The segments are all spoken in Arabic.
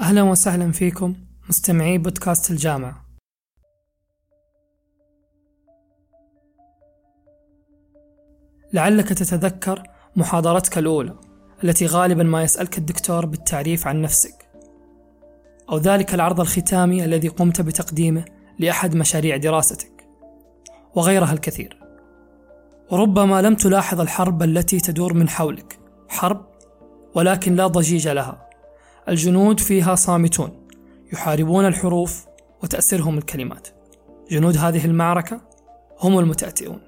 أهلا وسهلا فيكم مستمعي بودكاست الجامعة. لعلك تتذكر محاضرتك الأولى التي غالبا ما يسألك الدكتور بالتعريف عن نفسك أو ذلك العرض الختامي الذي قمت بتقديمه لأحد مشاريع دراستك وغيرها الكثير. وربما لم تلاحظ الحرب التي تدور من حولك حرب ولكن لا ضجيج لها. الجنود فيها صامتون يحاربون الحروف وتأسرهم الكلمات. جنود هذه المعركة هم المتأتئون.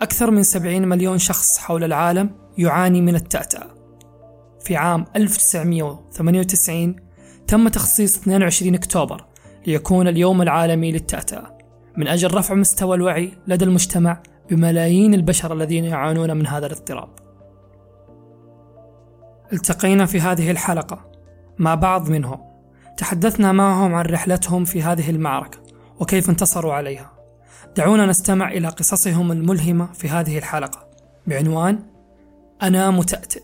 أكثر من 70 مليون شخص حول العالم يعاني من التأتأة. في عام 1998 تم تخصيص 22 أكتوبر ليكون اليوم العالمي للتأتأة. من أجل رفع مستوى الوعي لدى المجتمع بملايين البشر الذين يعانون من هذا الاضطراب. التقينا في هذه الحلقة. مع بعض منهم، تحدثنا معهم عن رحلتهم في هذه المعركة وكيف انتصروا عليها. دعونا نستمع إلى قصصهم الملهمة في هذه الحلقة بعنوان أنا متأتئ.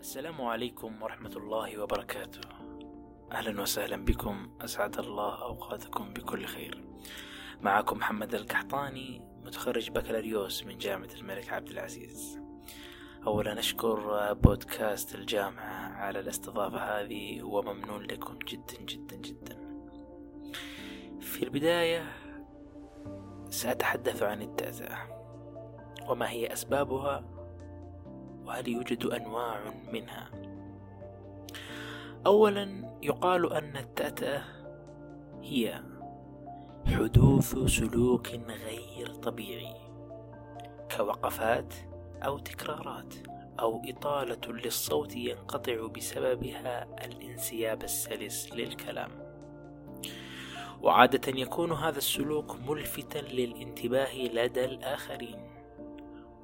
السلام عليكم ورحمة الله وبركاته. أهلا وسهلا بكم أسعد الله أوقاتكم بكل خير معكم محمد القحطاني متخرج بكالوريوس من جامعة الملك عبد العزيز أولا أشكر بودكاست الجامعة على الاستضافة هذه وممنون لكم جدا جدا جدا. في البداية سأتحدث عن التأتأة وما هي أسبابها وهل يوجد أنواع منها. أولا يقال أن التأتأة هي حدوث سلوك غير طبيعي كوقفات أو تكرارات أو إطالة للصوت ينقطع بسببها الانسياب السلس للكلام. وعادة يكون هذا السلوك ملفتا للانتباه لدى الآخرين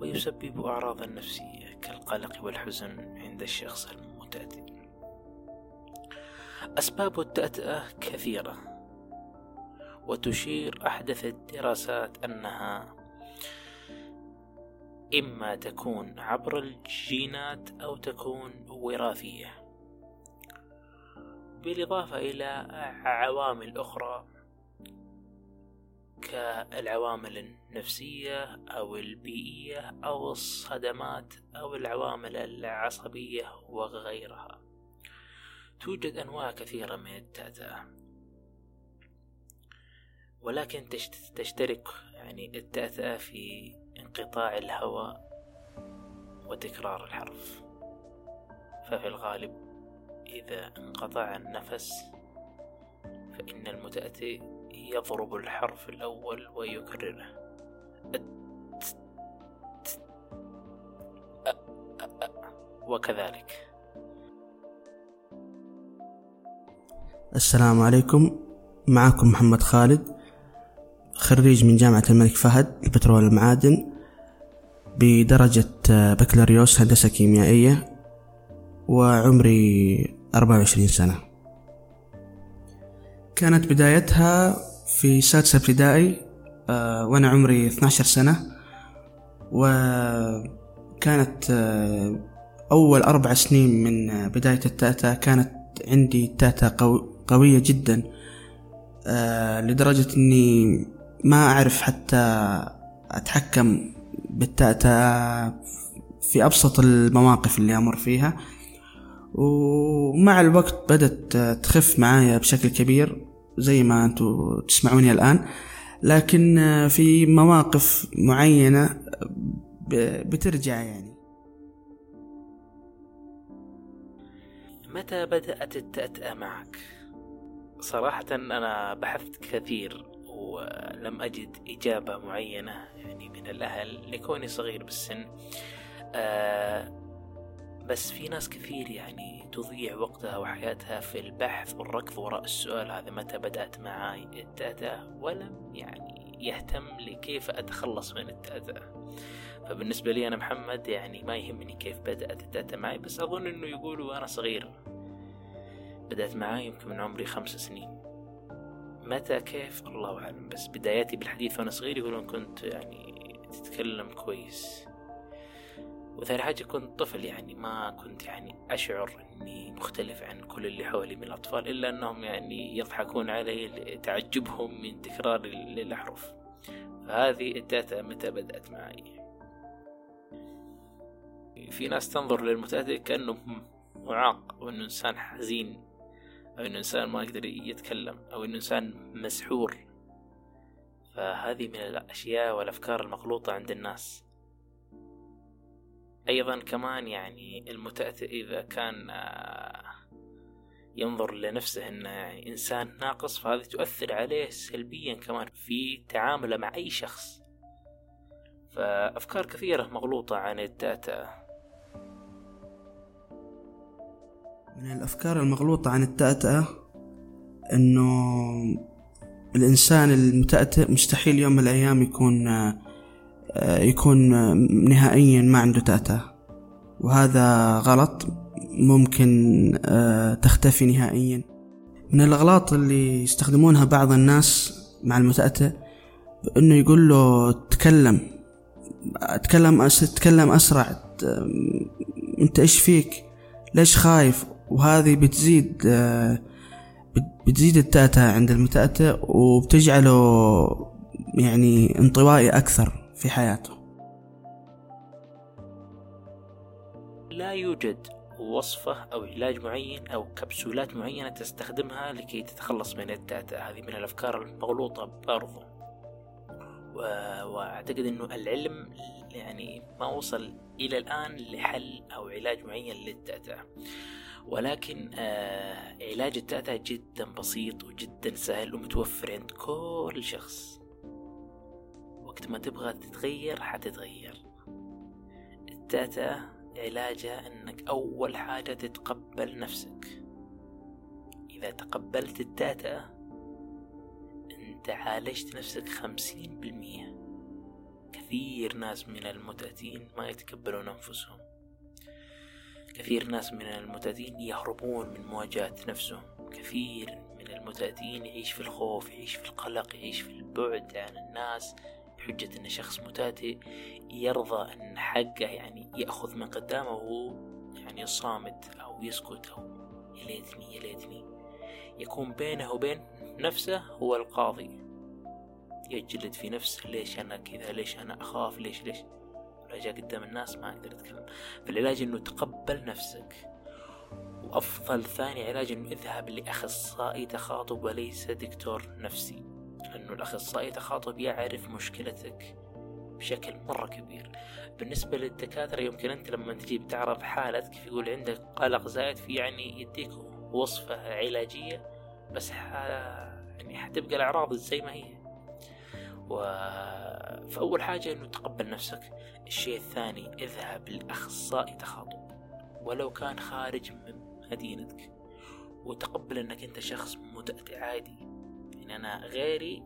ويسبب أعراضا نفسية كالقلق والحزن عند الشخص المتأتئ أسباب التأتأة كثيرة وتشير أحدث الدراسات أنها إما تكون عبر الجينات أو تكون وراثية. بالإضافة إلى عوامل أخرى كالعوامل النفسية أو البيئية أو الصدمات أو العوامل العصبية وغيرها. توجد أنواع كثيرة من التأتأة ولكن تشترك يعني التأتأة في انقطاع الهواء وتكرار الحرف. ففي الغالب إذا انقطع النفس فإن المتأتئ يضرب الحرف الأول ويكرره. وكذلك. السلام عليكم. معكم محمد خالد. خريج من جامعة الملك فهد البترول والمعادن بدرجة بكالوريوس هندسة كيميائية وعمري أربعة وعشرين سنة. كانت بدايتها في سادسة ابتدائي آه، وأنا عمري 12 سنة وكانت آه، أول أربع سنين من بداية التأتأة كانت عندي تأتأة قوية جدا آه، لدرجة إني ما أعرف حتى أتحكم بالتأتأة في أبسط المواقف اللي أمر فيها. ومع الوقت بدأت تخف معايا بشكل كبير زي ما أنتم تسمعوني الآن. لكن في مواقف معينة بترجع يعني. متى بدأت التأتأة معك؟ صراحة أنا بحثت كثير. ولم أجد إجابة معينة يعني من الأهل لكوني صغير بالسن. آه بس في ناس كثير يعني تضيع وقتها وحياتها في البحث والركض وراء السؤال هذا متى بدأت معي التأتأة ولم يعني يهتم لكيف أتخلص من التأتأة فبالنسبة لي أنا محمد يعني ما يهمني كيف بدأت التأتأة معي بس أظن أنه يقولوا أنا صغير بدأت معي يمكن من عمري خمس سنين. متى كيف؟ الله أعلم. بس بداياتي بالحديث وأنا صغير يقولون كنت يعني تتكلم كويس. وثاني حاجة كنت طفل يعني ما كنت يعني أشعر أني مختلف عن كل اللي حولي من الأطفال إلا أنهم يعني يضحكون علي لتعجبهم من تكرار للأحرف فهذه الداتا متى بدأت معي؟ في ناس تنظر للمتأتئ كأنه معاق أو أنه إنسان حزين. أو أنه إنسان ما يقدر يتكلم أو أنه إنسان مسحور. فهذه من الأشياء والأفكار المغلوطة عند الناس. أيضا كمان يعني المتأتئ إذا كان آه، ينظر لنفسه أنه يعني إنسان ناقص فهذه تؤثر عليه سلبيا كمان في تعامله مع أي شخص. فأفكار كثيرة مغلوطة عن الداتا. من الأفكار المغلوطة عن التأتأة أنه الإنسان المتأتئ مستحيل يوم من الأيام يكون يكون نهائيا ما عنده تأتأة. وهذا غلط ممكن تختفي نهائيا. من الأغلاط اللي يستخدمونها بعض الناس مع المتأتئ إنه يقول له تكلم تكلم تكلم أسرع أنت إيش فيك؟ ليش خايف؟ وهذه بتزيد بتزيد التأتأة عند المتأتئ وبتجعله يعني انطوائي أكثر في حياته. لا يوجد وصفة أو علاج معين أو كبسولات معينة تستخدمها لكي تتخلص من التأتأة هذه من الأفكار المغلوطة برضو. وأعتقد أنه العلم يعني ما وصل إلى الآن لحل أو علاج معين للتأتأة ولكن آه علاج التأتأة جدا بسيط وجدا سهل ومتوفر عند كل شخص. وقت ما تبغى تتغير حتتغير. التأتأة علاجها إنك أول حاجة تتقبل نفسك. إذا تقبلت التأتأة أنت عالجت نفسك خمسين بالمية. كثير ناس من المتأتين ما يتقبلون أنفسهم. كثير ناس من المتأتين يهربون من مواجهة نفسهم. كثير من المتأتين يعيش في الخوف يعيش في القلق يعيش في البعد عن الناس بحجة أن شخص متاتئ يرضى أن حقه يعني يأخذ من قدامه وهو يعني صامت أو يسكت أو يا ليتني يا ليتني يكون بينه وبين نفسه هو القاضي. يجلد في نفسه ليش أنا كذا؟ ليش أنا أخاف؟ ليش ليش؟ جاء قدام الناس ما أقدر أتكلم. فالعلاج إنه تقبل نفسك. وأفضل ثاني علاج إنه اذهب لأخصائي تخاطب وليس دكتور نفسي. لأنه الأخصائي تخاطب يعرف مشكلتك بشكل مرة كبير. بالنسبة للدكاترة يمكن أنت لما تجي بتعرض حالتك يقول عندك قلق زايد في يعني يديك وصفة علاجية بس ح... يعني حتبقى الأعراض زي ما هي. فأول حاجة إنه تقبل نفسك. الشيء الثاني اذهب لأخصائي تخاطب. ولو كان خارج من مدينتك. وتقبل إنك أنت شخص متأتئ عادي. يعني أنا غيري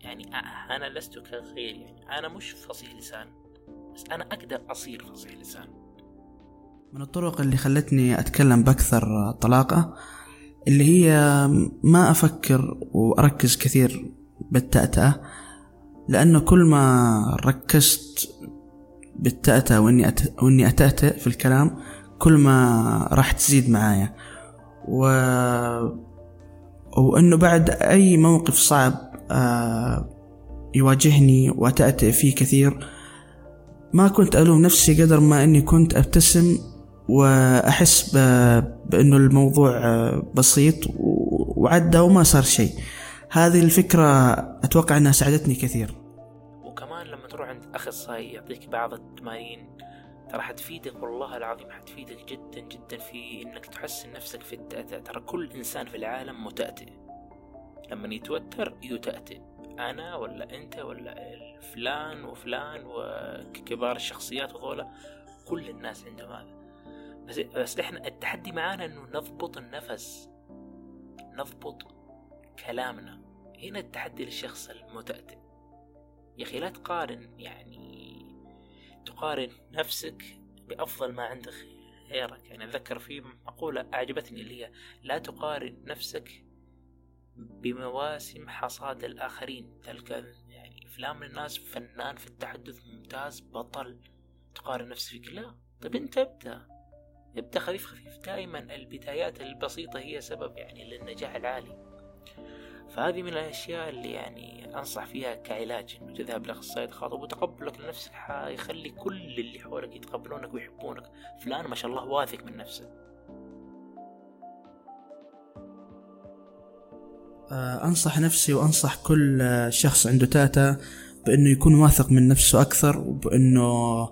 يعني أنا لست كغيري. يعني أنا مش فصيح لسان. بس أنا أقدر أصير فصيح لسان. من الطرق اللي خلتني أتكلم بأكثر طلاقة اللي هي ما أفكر وأركز كثير بالتأتأة. لأنه كل ما ركزت بالتأتأة وإني. وإني أتأتأ في الكلام كل ما راح تزيد معايا و وإنه بعد أي موقف صعب آه يواجهني وأتأتأ فيه كثير ما كنت ألوم نفسي قدر ما إني كنت أبتسم وأحس ب... بأنه الموضوع بسيط وعدى وما صار شيء هذه الفكرة أتوقع أنها ساعدتني كثير. أخصائي يعطيك بعض التمارين ترى حتفيدك والله العظيم حتفيدك جدا جدا في إنك تحسن نفسك في التأتأة ترى كل إنسان في العالم متأتئ لما يتوتر يتأتئ أنا ولا أنت ولا فلان وفلان وكبار الشخصيات وغولا كل الناس عندهم هذا. بس, بس إحنا التحدي معانا إنه نضبط النفس. نضبط كلامنا. هنا التحدي للشخص المتأتئ. يا أخي لا تقارن يعني تقارن نفسك بأفضل ما عند غيرك. يعني أتذكر في مقولة أعجبتني اللي هي لا تقارن نفسك بمواسم حصاد الآخرين. تلك يعني فلان من الناس فنان في التحدث ممتاز بطل. تقارن نفسك لا. طيب أنت ابدأ. ابدأ خفيف خفيف. دائما البدايات البسيطة هي سبب يعني للنجاح العالي. فهذه من الأشياء اللي يعني أنصح فيها كعلاج إنه تذهب لأخصائي تخاطب وتقبلك لنفسك حيخلي كل اللي حولك يتقبلونك ويحبونك. فلان ما شاء الله واثق من نفسه. آه، أنصح نفسي وأنصح كل شخص عنده تاتا بأنه يكون واثق من نفسه أكثر وبأنه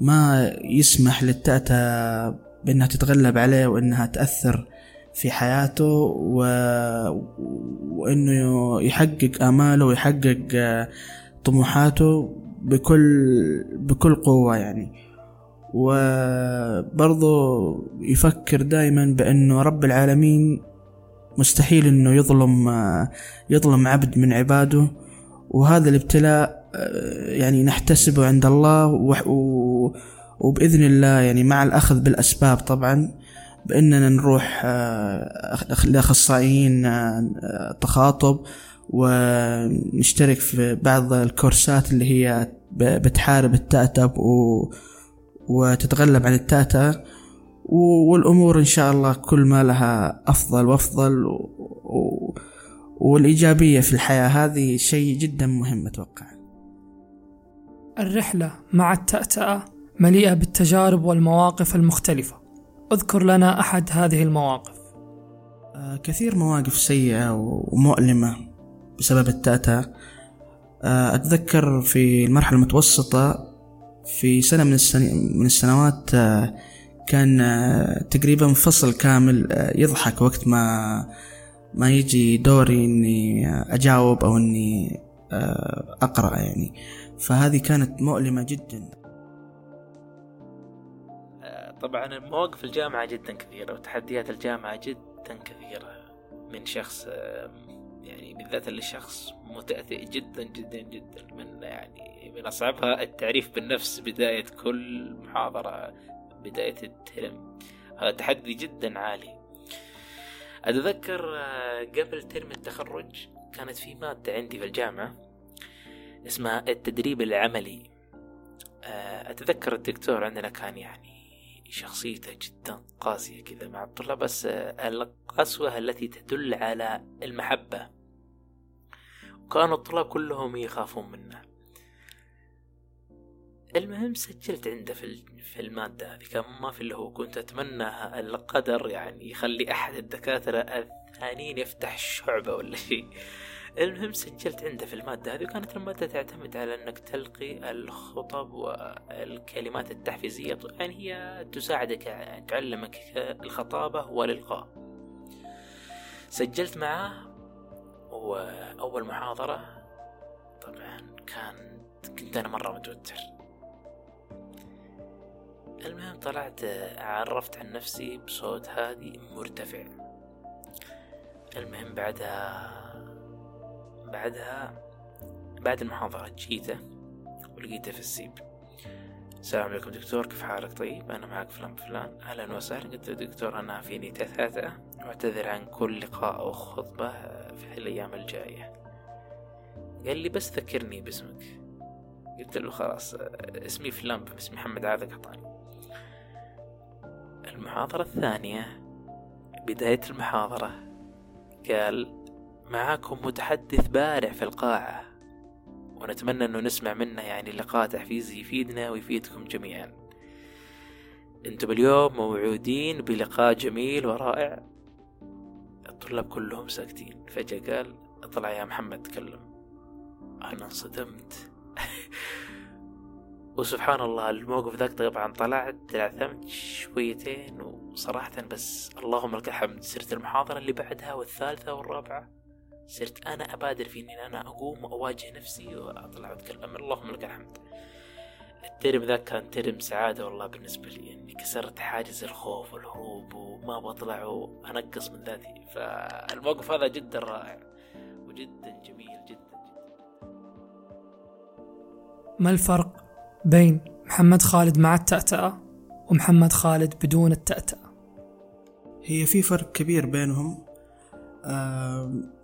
ما يسمح للتاتا بأنها تتغلب عليه وأنها تأثر في حياته و... وإنه يحقق آماله ويحقق آه، طموحاته بكل بكل قوة يعني. وبرضه يفكر دائما بأنه رب العالمين مستحيل إنه يظلم آه، يظلم عبد من عباده. وهذا الابتلاء آه، يعني نحتسبه عند الله وبإذن الله يعني مع الأخذ بالأسباب طبعا. بأننا نروح آه، لأخصائيين آه، تخاطب ونشترك في بعض الكورسات اللي هي بتحارب التأتب و وتتغلب عن التأتأة والأمور إن شاء الله كل ما لها أفضل وأفضل و... والإيجابية في الحياة. هذه شيء جدا مهم أتوقع. الرحلة مع التأتأة مليئة بالتجارب والمواقف المختلفة. أذكر لنا أحد هذه المواقف. آه، كثير مواقف سيئة ومؤلمة بسبب التأتأ. آه، أتذكر في المرحلة المتوسطة في سنة من. من السنوات آه، كان تقريبا فصل كامل يضحك وقت ما ما يجي دوري إني أجاوب أو إني أقرأ يعني. فهذه كانت مؤلمة جدا. طبعا مواقف الجامعة جدا كثيرة وتحديات الجامعة جدا كثيرة من شخص يعني بالذات اللي شخص متأثئ جدا جدا جدا من يعني من أصعبها التعريف بالنفس بداية كل محاضرة بداية الترم. هذا تحدي جدا عالي. أتذكر آه، قبل ترم التخرج كانت في مادة عندي في الجامعة اسمها التدريب العملي. آه، أتذكر الدكتور عندنا كان يعني شخصيته جدا قاسية كذا مع الطلاب بس القسوة التي تدل على المحبة. وكانوا الطلاب كلهم يخافون منه. المهم سجلت عنده في في المادة هذه. كان ما في اللي هو. كنت أتمنى القدر يعني يخلي أحد الدكاترة الثانيين يفتح شعبة ولا شيء. المهم سجلت عنده في المادة هذه وكانت المادة تعتمد على أنك تلقي الخطب والكلمات التحفيزية يعني هي تساعدك تعلمك الخطابة والإلقاء. سجلت معاه وأول محاضرة طبعا كان كنت أنا مرة متوتر. المهم طلعت عرفت عن نفسي بصوت هادي مرتفع. المهم بعدها بعدها بعد المحاضرة جيته ولقيته في السيب. السلام عليكم دكتور كيف حالك؟ طيب أنا معك فلان فلان. أهلا وسهلا قلت له دكتور أنا فيني تثاثة واعتذر عن كل لقاء أو خطبة في الأيام الجاية. قال لي بس ذكرني باسمك. قلت له خلاص اسمي فلان اسمي محمد عاذق قحطاني المحاضرة الثانية بداية المحاضرة قال معاكم متحدث بارع في القاعة ونتمنى أنه نسمع منه يعني لقاء تحفيزي يفيدنا ويفيدكم جميعا. أنتم اليوم موعودين بلقاء جميل ورائع. الطلاب كلهم ساكتين. فجأة قال اطلع يا محمد تكلم. أنا انصدمت. وسبحان الله الموقف ذاك طبعا طلعت تعثمت شويتين وصراحة بس اللهم لك الحمد صرت المحاضرة اللي بعدها والثالثة والرابعة. صرت أنا أبادر في إني أنا أقوم وأواجه نفسي وأطلع وأتكلم اللهم لك الحمد. الترم ذاك كان ترم سعادة والله بالنسبة لي. إني كسرت حاجز الخوف والهروب وما بطلع وأنقص من ذاتي. فالموقف هذا جدا رائع وجدا جميل جدا جدا. ما الفرق بين محمد خالد مع التأتأة ومحمد خالد بدون التأتأة؟ هي في فرق كبير بينهم.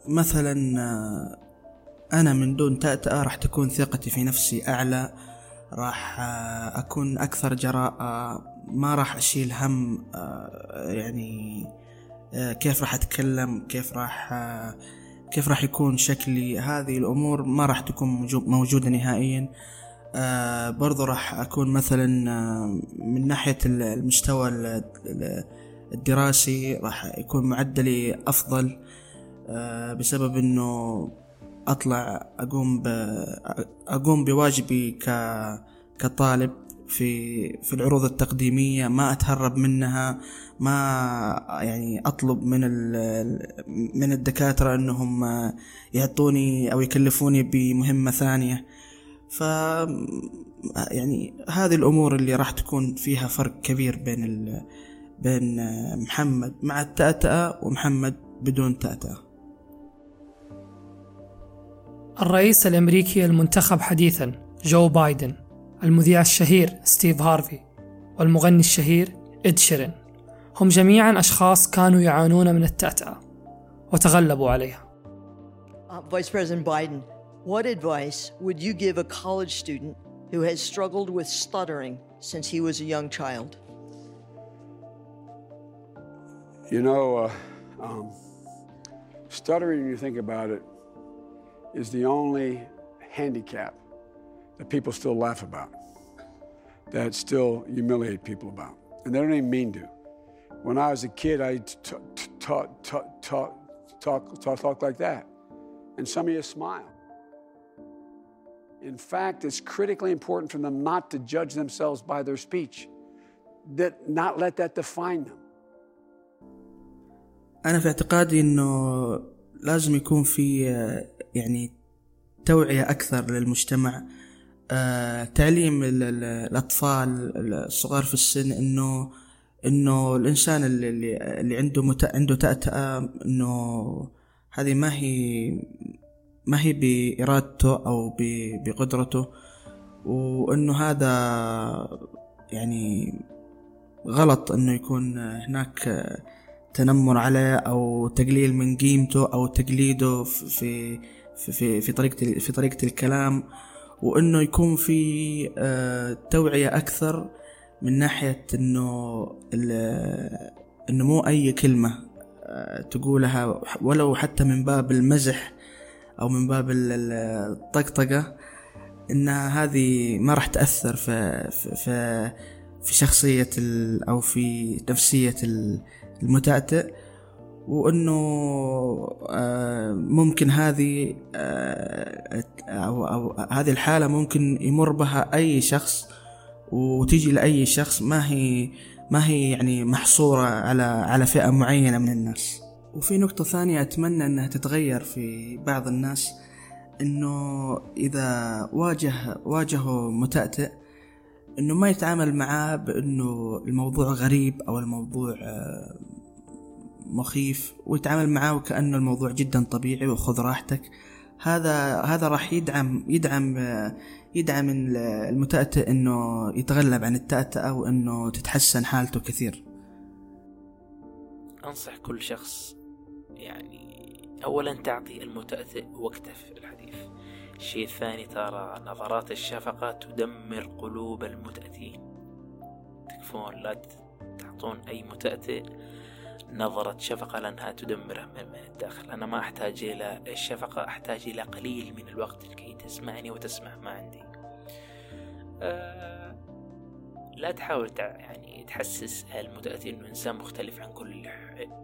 مثلا آه أنا من دون تأتأة راح تكون ثقتي في نفسي أعلى راح آه أكون أكثر جراءة ما راح أشيل هم آه، يعني آه، كيف راح أتكلم كيف راح آه، كيف راح يكون شكلي هذه الأمور ما راح تكون موجودة نهائيا. برضو راح أكون مثلا من ناحية المستوى الدراسي راح يكون معدلي أفضل. بسبب أنه أطلع أقوم أقوم بواجبي ك كطالب في في العروض التقديمية ما أتهرب منها ما يعني أطلب من من الدكاترة أنهم يعطوني أو يكلفوني بمهمة ثانية. ف يعني هذه الأمور اللي راح تكون فيها فرق كبير بين ال... بين محمد مع التأتأة ومحمد بدون تأتأة. الرئيس الأمريكي المنتخب حديثا جو بايدن المذيع الشهير ستيف هارفي والمغني الشهير إد شيرين هم جميعا أشخاص كانوا يعانون من التأتأة وتغلبوا عليها uh, Vice President Biden, what advice would you give a college student who has struggled with stuttering since he was a young child? You know, uh, um, stuttering, you think about it, is the only handicap that people still laugh about, that still humiliate people about. And they don't even mean to. When I was a kid, I talk, talk, talk, talk, talk, talk like that. And some of you smile. In fact, it's critically important for them not to judge themselves by their speech, that not let that define them. أنا في اعتقادي إنه لازم يكون في يعني توعية أكثر للمجتمع. آه، تعليم الأطفال الصغار في السن إنه إنه الإنسان اللي اللي عنده مت... عنده تأتأة إنه هذه ما هي ما هي بإرادته أو بقدرته وإنه هذا يعني غلط إنه يكون هناك تنمر عليه أو تقليل من قيمته أو تقليده في في في, في طريقة في طريقة الكلام وإنه يكون في آه، توعية أكثر من ناحية إنه إنه مو أي كلمة آه، تقولها ولو حتى من باب المزح أو من باب الطقطقة انها هذه ما راح تأثر في في في شخصية أو في نفسية المتأتئ. وإنه آه، ممكن هذه آه، أو, أو هذه الحالة ممكن يمر بها أي شخص وتيجي لأي شخص ما هي ما هي يعني محصورة على على فئة معينة من الناس. وفي نقطة ثانية أتمنى إنها تتغير في بعض الناس إنه إذا واجه واجهه متأتئ إنه ما يتعامل معاه بإنه الموضوع غريب أو الموضوع آه، مخيف ويتعامل معاه وكأنه الموضوع جدا طبيعي وخذ راحتك. هذا هذا راح يدعم يدعم يدعم المتأتئ إنه يتغلب عن التأتأة وانه تتحسن حالته كثير. أنصح كل شخص يعني اولا تعطي المتأتئ وقته في الحديث. الشيء الثاني ترى نظرات الشفقة تدمر قلوب المتأتين تكفون لا تعطون أي متأتئ نظرة شفقة لأنها تدمره من الداخل أنا ما أحتاج إلى الشفقة أحتاج إلى قليل من الوقت لكي تسمعني وتسمع ما عندي. أه لا تحاول يعني تحسس المتأتي أنه إنسان مختلف عن كل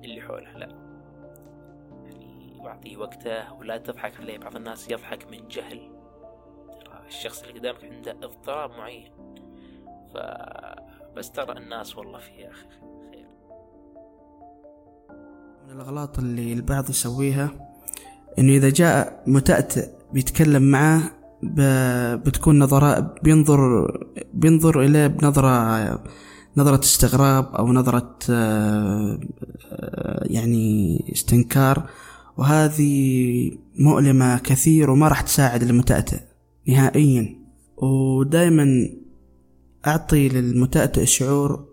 اللي حوله لا. يعني واعطيه وقته ولا تضحك عليه. بعض الناس يضحك من جهل. ترى الشخص اللي قدامك عنده اضطراب معين. فبس ترى الناس والله فيها خير من الأغلاط اللي البعض يسويها إنه إذا جاء متأتئ بيتكلم معاه بتكون نظرة بينظر بينظر إليه بنظرة نظرة استغراب أو نظرة آه، يعني استنكار وهذه مؤلمة كثير وما راح تساعد المتأتئ نهائيا. ودائما أعطي للمتأتئ شعور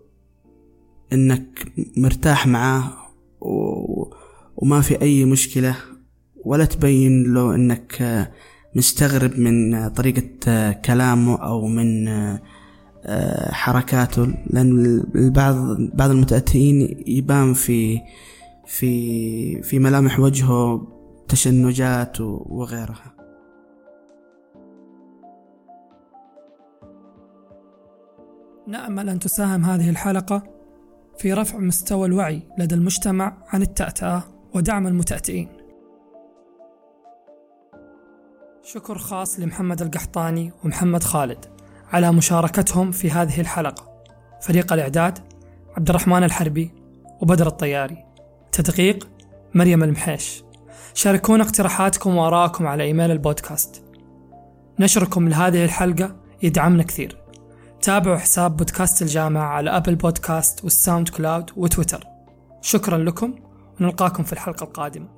إنك مرتاح معاه وما في أي مشكلة ولا تبين له أنك مستغرب من طريقة كلامه أو من آه، حركاته. لأن البعض بعض المتأتئين يبان في في في ملامح وجهه تشنجات وغيرها. نأمل أن تساهم هذه الحلقة في رفع مستوى الوعي لدى المجتمع عن التأتأة. ودعم المتأتئين. شكر خاص لمحمد القحطاني ومحمد خالد على مشاركتهم في هذه الحلقة. فريق الإعداد عبد الرحمن الحربي وبدر الطياري. تدقيق مريم المحيش. شاركونا اقتراحاتكم وآراءكم على إيميل البودكاست. نشركم لهذه الحلقة يدعمنا كثير. تابعوا حساب بودكاست الجامعة على أبل بودكاست والساوند كلاود وتويتر شكرا لكم ونلقاكم في الحلقة القادمة.